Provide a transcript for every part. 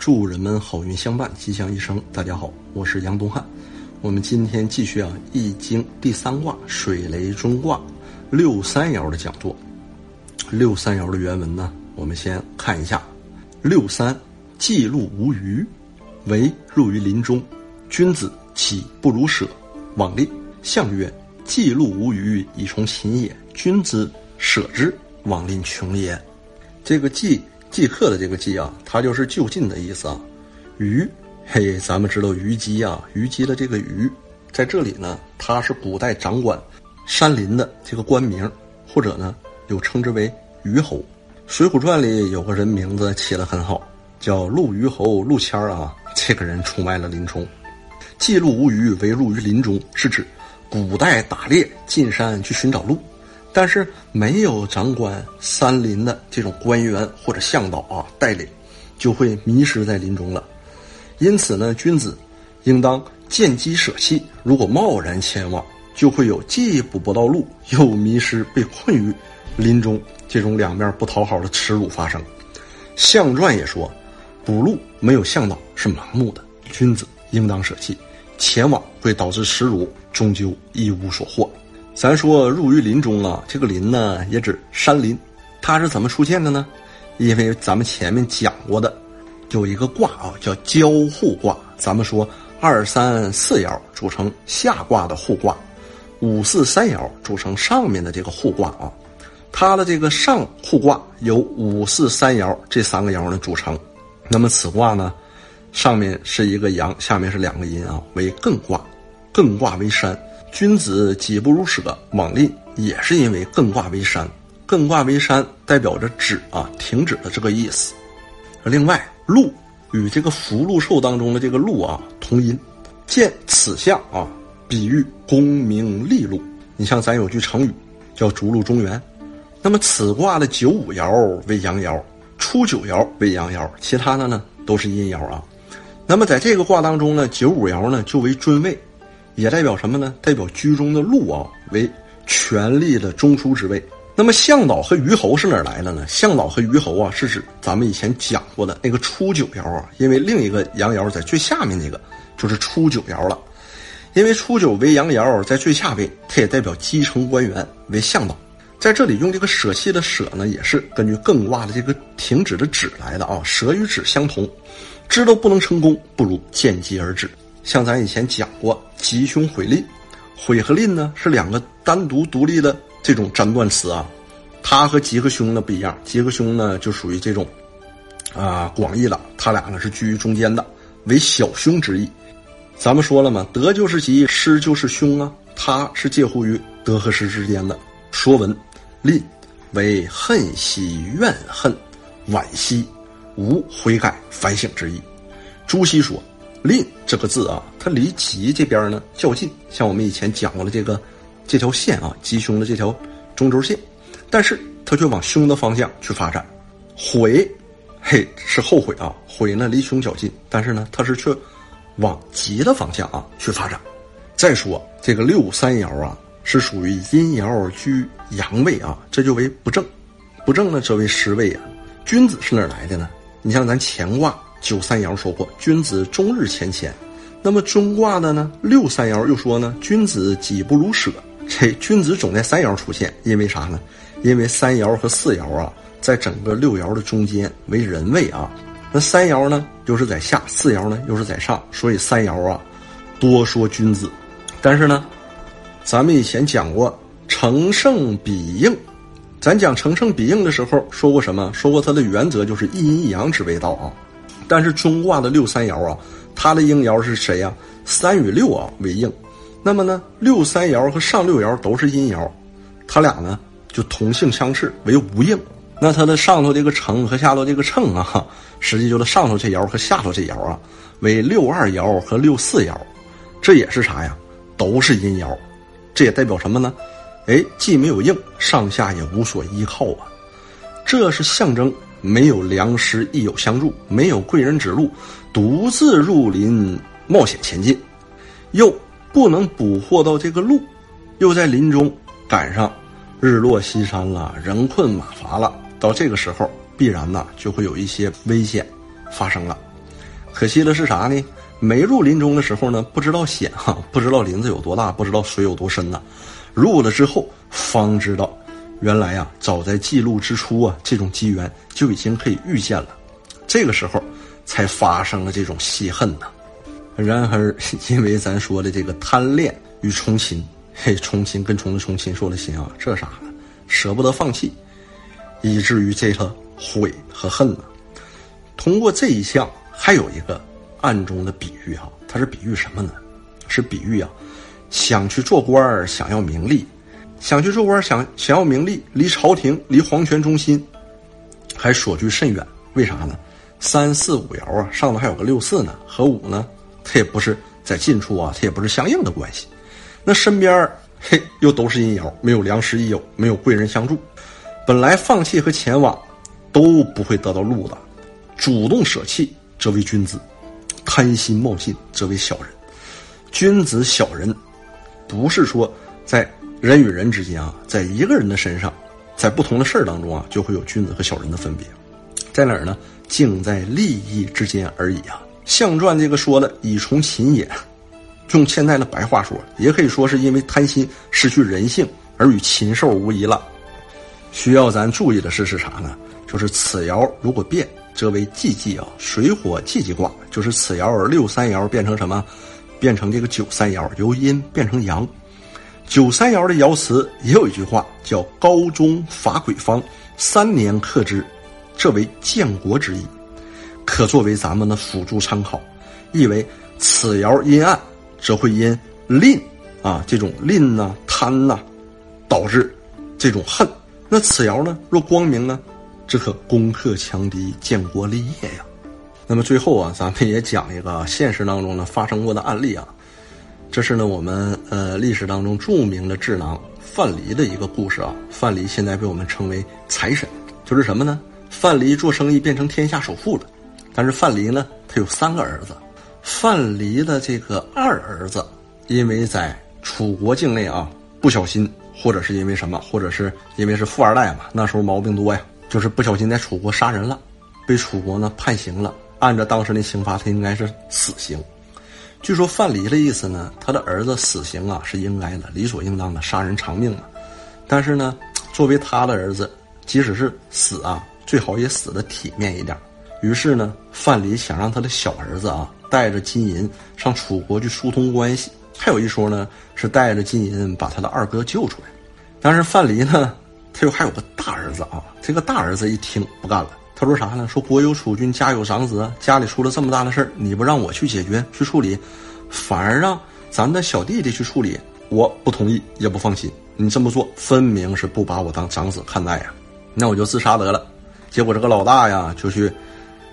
祝人们好运相伴，吉祥一生。大家好，我是杨东汉。我们今天继续啊《易经》第三卦水雷中卦六三爻的讲座。六三爻的原文呢，我们先看一下：六三，既路无余，为入于林中。君子岂不如舍？往吝。象曰：既路无余，以从秦也。君子舍之，往令穷也。这个既。即刻的这个“即”啊，它就是就近的意思啊。虞，嘿，咱们知道虞姬啊，虞姬的这个“虞”在这里呢，它是古代掌管山林的这个官名，或者呢，又称之为虞侯。《水浒传》里有个人名字起得很好，叫陆虞侯陆谦啊。这个人出卖了林冲，记录无虞为陆于林中，是指古代打猎进山去寻找鹿。但是没有掌管山林的这种官员或者向导啊带领，就会迷失在林中了。因此呢，君子应当见机舍弃。如果贸然前往，就会有既捕不到鹿，又迷失被困于林中这种两面不讨好的耻辱发生。象传也说，捕鹿没有向导是盲目的，君子应当舍弃。前往会导致耻辱，终究一无所获。咱说入于林中啊，这个林呢也指山林，它是怎么出现的呢？因为咱们前面讲过的，有一个卦啊叫交互卦。咱们说二三四爻组成下卦的互卦，五四三爻组成上面的这个互卦啊。它的这个上互卦由五四三爻这三个爻呢组成。那么此卦呢，上面是一个阳，下面是两个阴啊，为艮卦，艮卦为山。君子己不如舍，往令也是因为艮卦为山，艮卦为山代表着止啊，停止的这个意思。另外，鹿与这个福禄寿当中的这个鹿啊同音，见此象啊，比喻功名利禄。你像咱有句成语叫逐鹿中原，那么此卦的九五爻为阳爻，初九爻为阳爻，其他的呢都是阴爻啊。那么在这个卦当中呢，九五爻呢就为尊位。也代表什么呢？代表居中的禄啊，为权力的中枢之位。那么向导和虞侯是哪来的呢？向导和虞侯啊，是指咱们以前讲过的那个初九爻啊。因为另一个阳爻在最下面那个就是初九爻了。因为初九为阳爻，在最下位，它也代表基层官员为向导。在这里用这个舍弃的舍呢，也是根据艮卦的这个停止的止来的啊。舍与止相同，知道不能成功，不如见机而止。像咱以前讲过，吉凶毁吝，毁和吝呢是两个单独独立的这种占断词啊。它和吉和凶呢不一样，吉和凶呢就属于这种啊广义了，它俩呢是居于中间的，为小凶之意。咱们说了嘛，得就是吉，失就是凶啊，它是介乎于得和失之间的。说文，吝为恨兮、怨恨、惋惜、无悔改、反省之意。朱熹说。吝这个字啊，它离吉这边呢较近，像我们以前讲过的这个这条线啊，吉凶的这条中轴线，但是它却往凶的方向去发展。悔，嘿，是后悔啊，悔呢离凶较近，但是呢它是却往吉的方向啊去发展。再说这个六三爻啊，是属于阴爻居阳位啊，这就为不正，不正呢则为失位啊。君子是哪来的呢？你像咱乾卦。九三爻说过，君子终日乾乾。那么中卦的呢？六三爻又说呢，君子己不如舍。这君子总在三爻出现，因为啥呢？因为三爻和四爻啊，在整个六爻的中间为人位啊。那三爻呢，又是在下；四爻呢，又是在上。所以三爻啊，多说君子。但是呢，咱们以前讲过成胜比应，咱讲成胜比应的时候说过什么？说过它的原则就是一阴一阳之谓道啊。但是中卦的六三爻啊，它的应爻是谁呀？三与六啊为应，那么呢，六三爻和上六爻都是阴爻，它俩呢就同性相斥为无应。那它的上头这个成和下头这个乘啊，实际就是上头这爻和下头这爻啊，为六二爻和六四爻，这也是啥呀？都是阴爻，这也代表什么呢？哎，既没有应，上下也无所依靠啊，这是象征。没有良师益友相助，没有贵人指路，独自入林冒险前进，又不能捕获到这个鹿，又在林中赶上日落西山了，人困马乏了。到这个时候，必然呢就会有一些危险发生了。可惜的是啥呢？没入林中的时候呢，不知道险哈，不知道林子有多大，不知道水有多深呐。入了之后，方知道，原来呀，早在记录之初啊，这种机缘就已经可以预见了。这个时候，才发生了这种惜恨呐。然而，因为咱说的这个贪恋与重亲，嘿，重亲跟重的重亲说了心啊，这啥呢？舍不得放弃，以至于这个悔和恨呢。通过这一项，还有一个。暗中的比喻哈，它是比喻什么呢？是比喻啊，想去做官儿，想要名利，想去做官，想想要名利，离朝廷、离皇权中心还所距甚远。为啥呢？三四五爻啊，上头还有个六四呢，和五呢，它也不是在近处啊，它也不是相应的关系。那身边嘿，又都是阴爻，没有良师益友，没有贵人相助，本来放弃和前往都不会得到路的，主动舍弃，则为君子。贪心冒进，则为小人。君子小人，不是说在人与人之间啊，在一个人的身上，在不同的事儿当中啊，就会有君子和小人的分别，在哪儿呢？竟在利益之间而已啊。象传这个说的以从秦也，用现在的白话说，也可以说是因为贪心失去人性而与禽兽无异了。需要咱注意的是是啥呢？就是此爻如果变。则为季季啊，水火季季卦，就是此爻六三爻变成什么？变成这个九三爻，由阴变成阳。九三爻的爻辞也有一句话叫“高中伐鬼方，三年克之”，这为建国之意，可作为咱们的辅助参考。意为此爻阴暗，则会因吝啊这种吝呐、贪呐，导致这种恨。那此爻呢，若光明呢？只可攻克强敌，建国立业呀。那么最后啊，咱们也讲一个现实当中呢发生过的案例啊。这是呢我们呃历史当中著名的智囊范蠡的一个故事啊。范蠡现在被我们称为财神，就是什么呢？范蠡做生意变成天下首富了。但是范蠡呢，他有三个儿子。范蠡的这个二儿子，因为在楚国境内啊不小心，或者是因为什么，或者是因为是富二代嘛，那时候毛病多呀。就是不小心在楚国杀人了，被楚国呢判刑了。按照当时的刑罚，他应该是死刑。据说范蠡的意思呢，他的儿子死刑啊是应该的，理所应当的，杀人偿命嘛。但是呢，作为他的儿子，即使是死啊，最好也死的体面一点。于是呢，范蠡想让他的小儿子啊带着金银上楚国去疏通关系。还有一说呢，是带着金银把他的二哥救出来。但是范蠡呢？他又还有个大儿子啊！这个大儿子一听不干了，他说啥呢？说国有储君，家有长子，家里出了这么大的事儿，你不让我去解决、去处理，反而让咱的小弟弟去处理，我不同意，也不放心。你这么做，分明是不把我当长子看待呀！那我就自杀得了。结果这个老大呀，就去，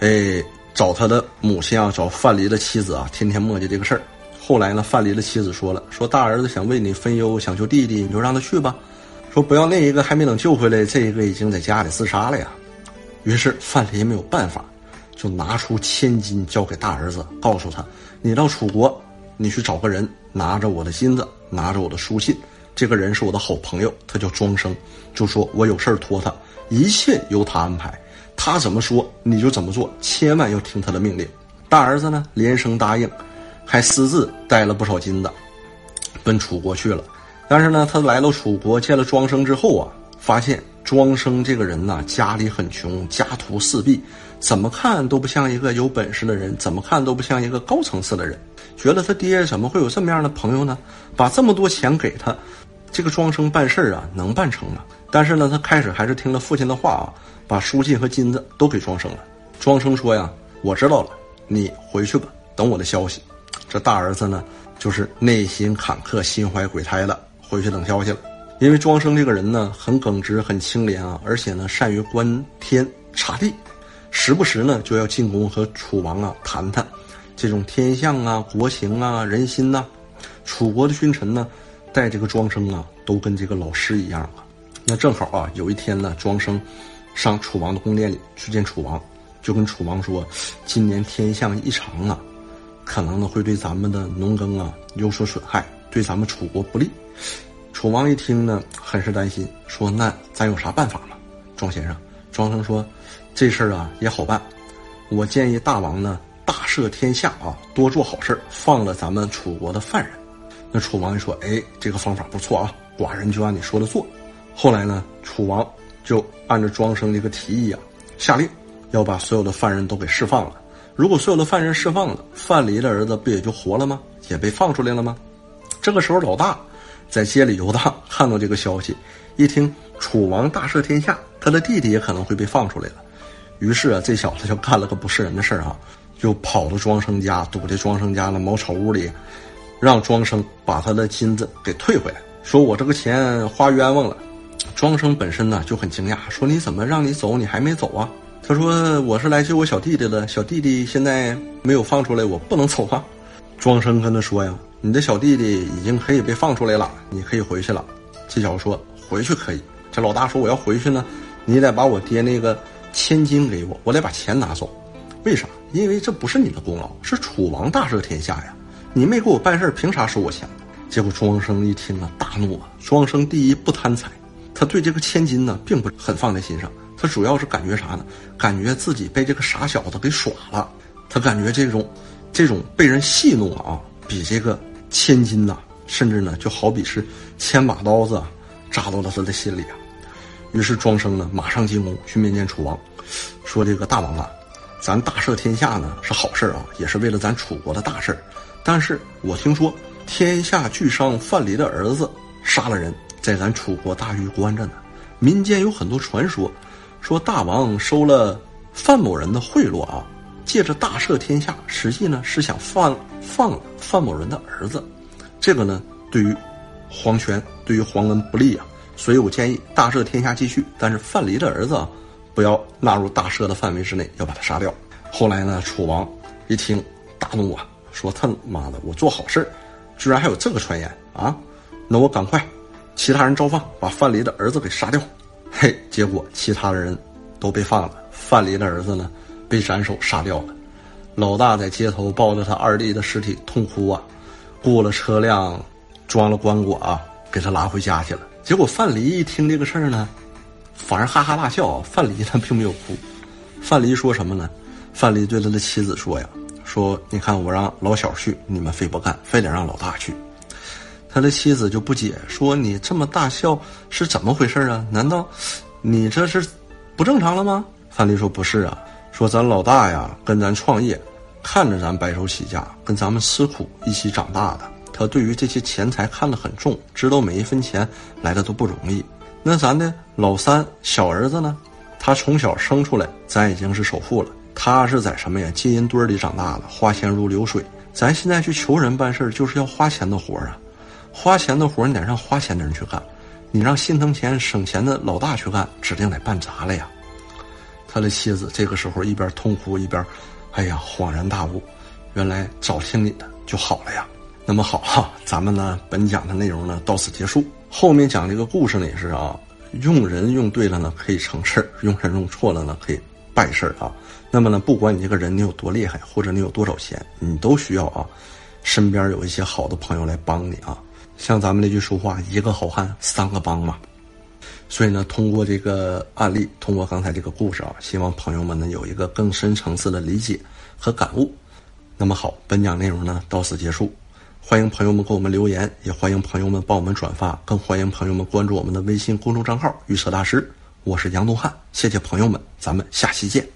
哎，找他的母亲啊，找范蠡的妻子啊，天天磨叽这个事儿。后来呢，范蠡的妻子说了，说大儿子想为你分忧，想救弟弟，你就让他去吧。说不要那一个还没等救回来，这一个已经在家里自杀了呀。于是范蠡没有办法，就拿出千金交给大儿子，告诉他：“你到楚国，你去找个人，拿着我的金子，拿着我的书信。这个人是我的好朋友，他叫庄生，就说我有事儿托他，一切由他安排，他怎么说你就怎么做，千万要听他的命令。”大儿子呢连声答应，还私自带了不少金子，奔楚国去了。但是呢，他来到楚国见了庄生之后啊，发现庄生这个人呐，家里很穷，家徒四壁，怎么看都不像一个有本事的人，怎么看都不像一个高层次的人。觉得他爹怎么会有这么样的朋友呢？把这么多钱给他，这个庄生办事儿啊，能办成吗？但是呢，他开始还是听了父亲的话啊，把书信和金子都给庄生了。庄生说呀：“我知道了，你回去吧，等我的消息。”这大儿子呢，就是内心坎坷，心怀鬼胎了。回去等消息了，因为庄生这个人呢很耿直，很清廉啊，而且呢善于观天察地，时不时呢就要进宫和楚王啊谈谈这种天象啊、国情啊、人心呐。楚国的君臣呢待这个庄生啊都跟这个老师一样啊。那正好啊有一天呢，庄生上楚王的宫殿里去见楚王，就跟楚王说：“今年天象异常啊，可能呢会对咱们的农耕啊有所损害，对咱们楚国不利。”楚王一听呢，很是担心，说：“那咱有啥办法吗？”庄先生，庄生说：“这事儿啊也好办，我建议大王呢，大赦天下啊，多做好事放了咱们楚国的犯人。那楚王一说：“哎，这个方法不错啊，寡人就按你说的做。”后来呢，楚王就按照庄生这个提议啊，下令要把所有的犯人都给释放了。如果所有的犯人释放了，范蠡的儿子不也就活了吗？也被放出来了吗？这个时候，老大在街里游荡，看到这个消息，一听楚王大赦天下，他的弟弟也可能会被放出来了。于是啊，这小子就干了个不是人的事儿啊，就跑到庄生家，堵在庄生家的茅草屋里，让庄生把他的金子给退回来，说我这个钱花冤枉了。庄生本身呢就很惊讶，说你怎么让你走，你还没走啊？他说我是来救我小弟弟的，小弟弟现在没有放出来，我不能走啊。庄生跟他说呀。你的小弟弟已经可以被放出来了，你可以回去了。这小子说回去可以。这老大说我要回去呢，你得把我爹那个千金给我，我得把钱拿走。为啥？因为这不是你的功劳，是楚王大赦天下呀。你没给我办事凭啥收我钱？结果庄生一听啊，大怒啊。庄生第一不贪财，他对这个千金呢并不是很放在心上，他主要是感觉啥呢？感觉自己被这个傻小子给耍了。他感觉这种，这种被人戏弄啊，比这个。千金呐，甚至呢，就好比是千把刀子扎到了他的心里啊。于是庄生呢，马上进宫去面见楚王，说：“这个大王啊，咱大赦天下呢是好事啊，也是为了咱楚国的大事但是我听说天下巨商范蠡的儿子杀了人，在咱楚国大狱关着呢。民间有很多传说，说大王收了范某人的贿赂啊。”借着大赦天下，实际呢是想放放范某人的儿子，这个呢对于皇权、对于皇恩不利啊，所以我建议大赦天下继续，但是范蠡的儿子啊不要纳入大赦的范围之内，要把他杀掉。后来呢，楚王一听大怒啊，说他妈的，我做好事居然还有这个传言啊！那我赶快其他人照放，把范蠡的儿子给杀掉。嘿，结果其他的人都被放了，范蠡的儿子呢？被斩首杀掉了，老大在街头抱着他二弟的尸体痛哭啊，雇了车辆，装了棺椁啊，给他拉回家去了。结果范蠡一听这个事儿呢，反而哈哈大笑。范蠡他并没有哭，范蠡说什么呢？范蠡对他的妻子说呀：“说你看我让老小去，你们非不干，非得让老大去。”他的妻子就不解，说：“你这么大笑是怎么回事啊？难道你这是不正常了吗？”范蠡说：“不是啊。”说咱老大呀，跟咱创业，看着咱白手起家，跟咱们吃苦一起长大的，他对于这些钱财看得很重，知道每一分钱来的都不容易。那咱的老三小儿子呢？他从小生出来，咱已经是首富了。他是在什么呀？金银堆里长大的，花钱如流水。咱现在去求人办事，就是要花钱的活啊！花钱的活你得让花钱的人去干，你让心疼钱省钱的老大去干，指定得办砸了呀！他的妻子这个时候一边痛哭一边，哎呀，恍然大悟，原来早听你的就好了呀。那么好哈，咱们呢本讲的内容呢到此结束。后面讲这个故事呢也是啊，用人用对了呢可以成事，用人用错了呢可以败事啊。那么呢，不管你这个人你有多厉害，或者你有多少钱，你都需要啊，身边有一些好的朋友来帮你啊。像咱们那句俗话，一个好汉三个帮嘛。所以呢，通过这个案例，通过刚才这个故事啊，希望朋友们呢有一个更深层次的理解和感悟。那么好，本讲内容呢到此结束，欢迎朋友们给我们留言，也欢迎朋友们帮我们转发，更欢迎朋友们关注我们的微信公众账号“预测大师”。我是杨东汉，谢谢朋友们，咱们下期见。